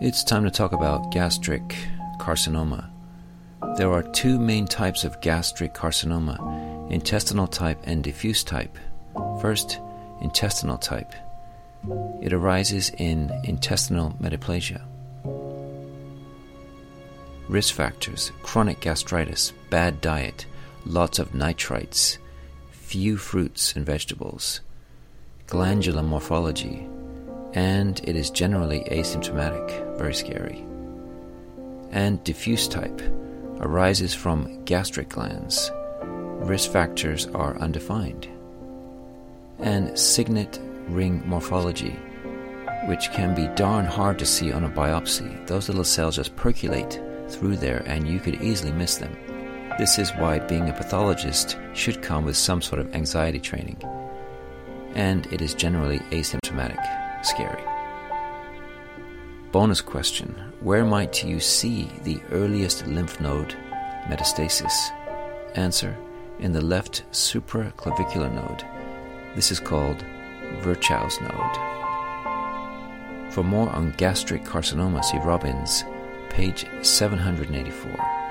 It's time to talk about gastric carcinoma. There are two main types of gastric carcinoma intestinal type and diffuse type. First, intestinal type. It arises in intestinal metaplasia. Risk factors chronic gastritis, bad diet, lots of nitrites, few fruits and vegetables, glandular morphology, and it is generally asymptomatic, very scary. And diffuse type arises from gastric glands. Risk factors are undefined. And signet ring morphology, which can be darn hard to see on a biopsy. Those little cells just percolate through there and you could easily miss them. This is why being a pathologist should come with some sort of anxiety training. And it is generally asymptomatic. Scary. Bonus question Where might you see the earliest lymph node metastasis? Answer In the left supraclavicular node. This is called Virchow's node. For more on gastric carcinoma, see Robbins, page 784.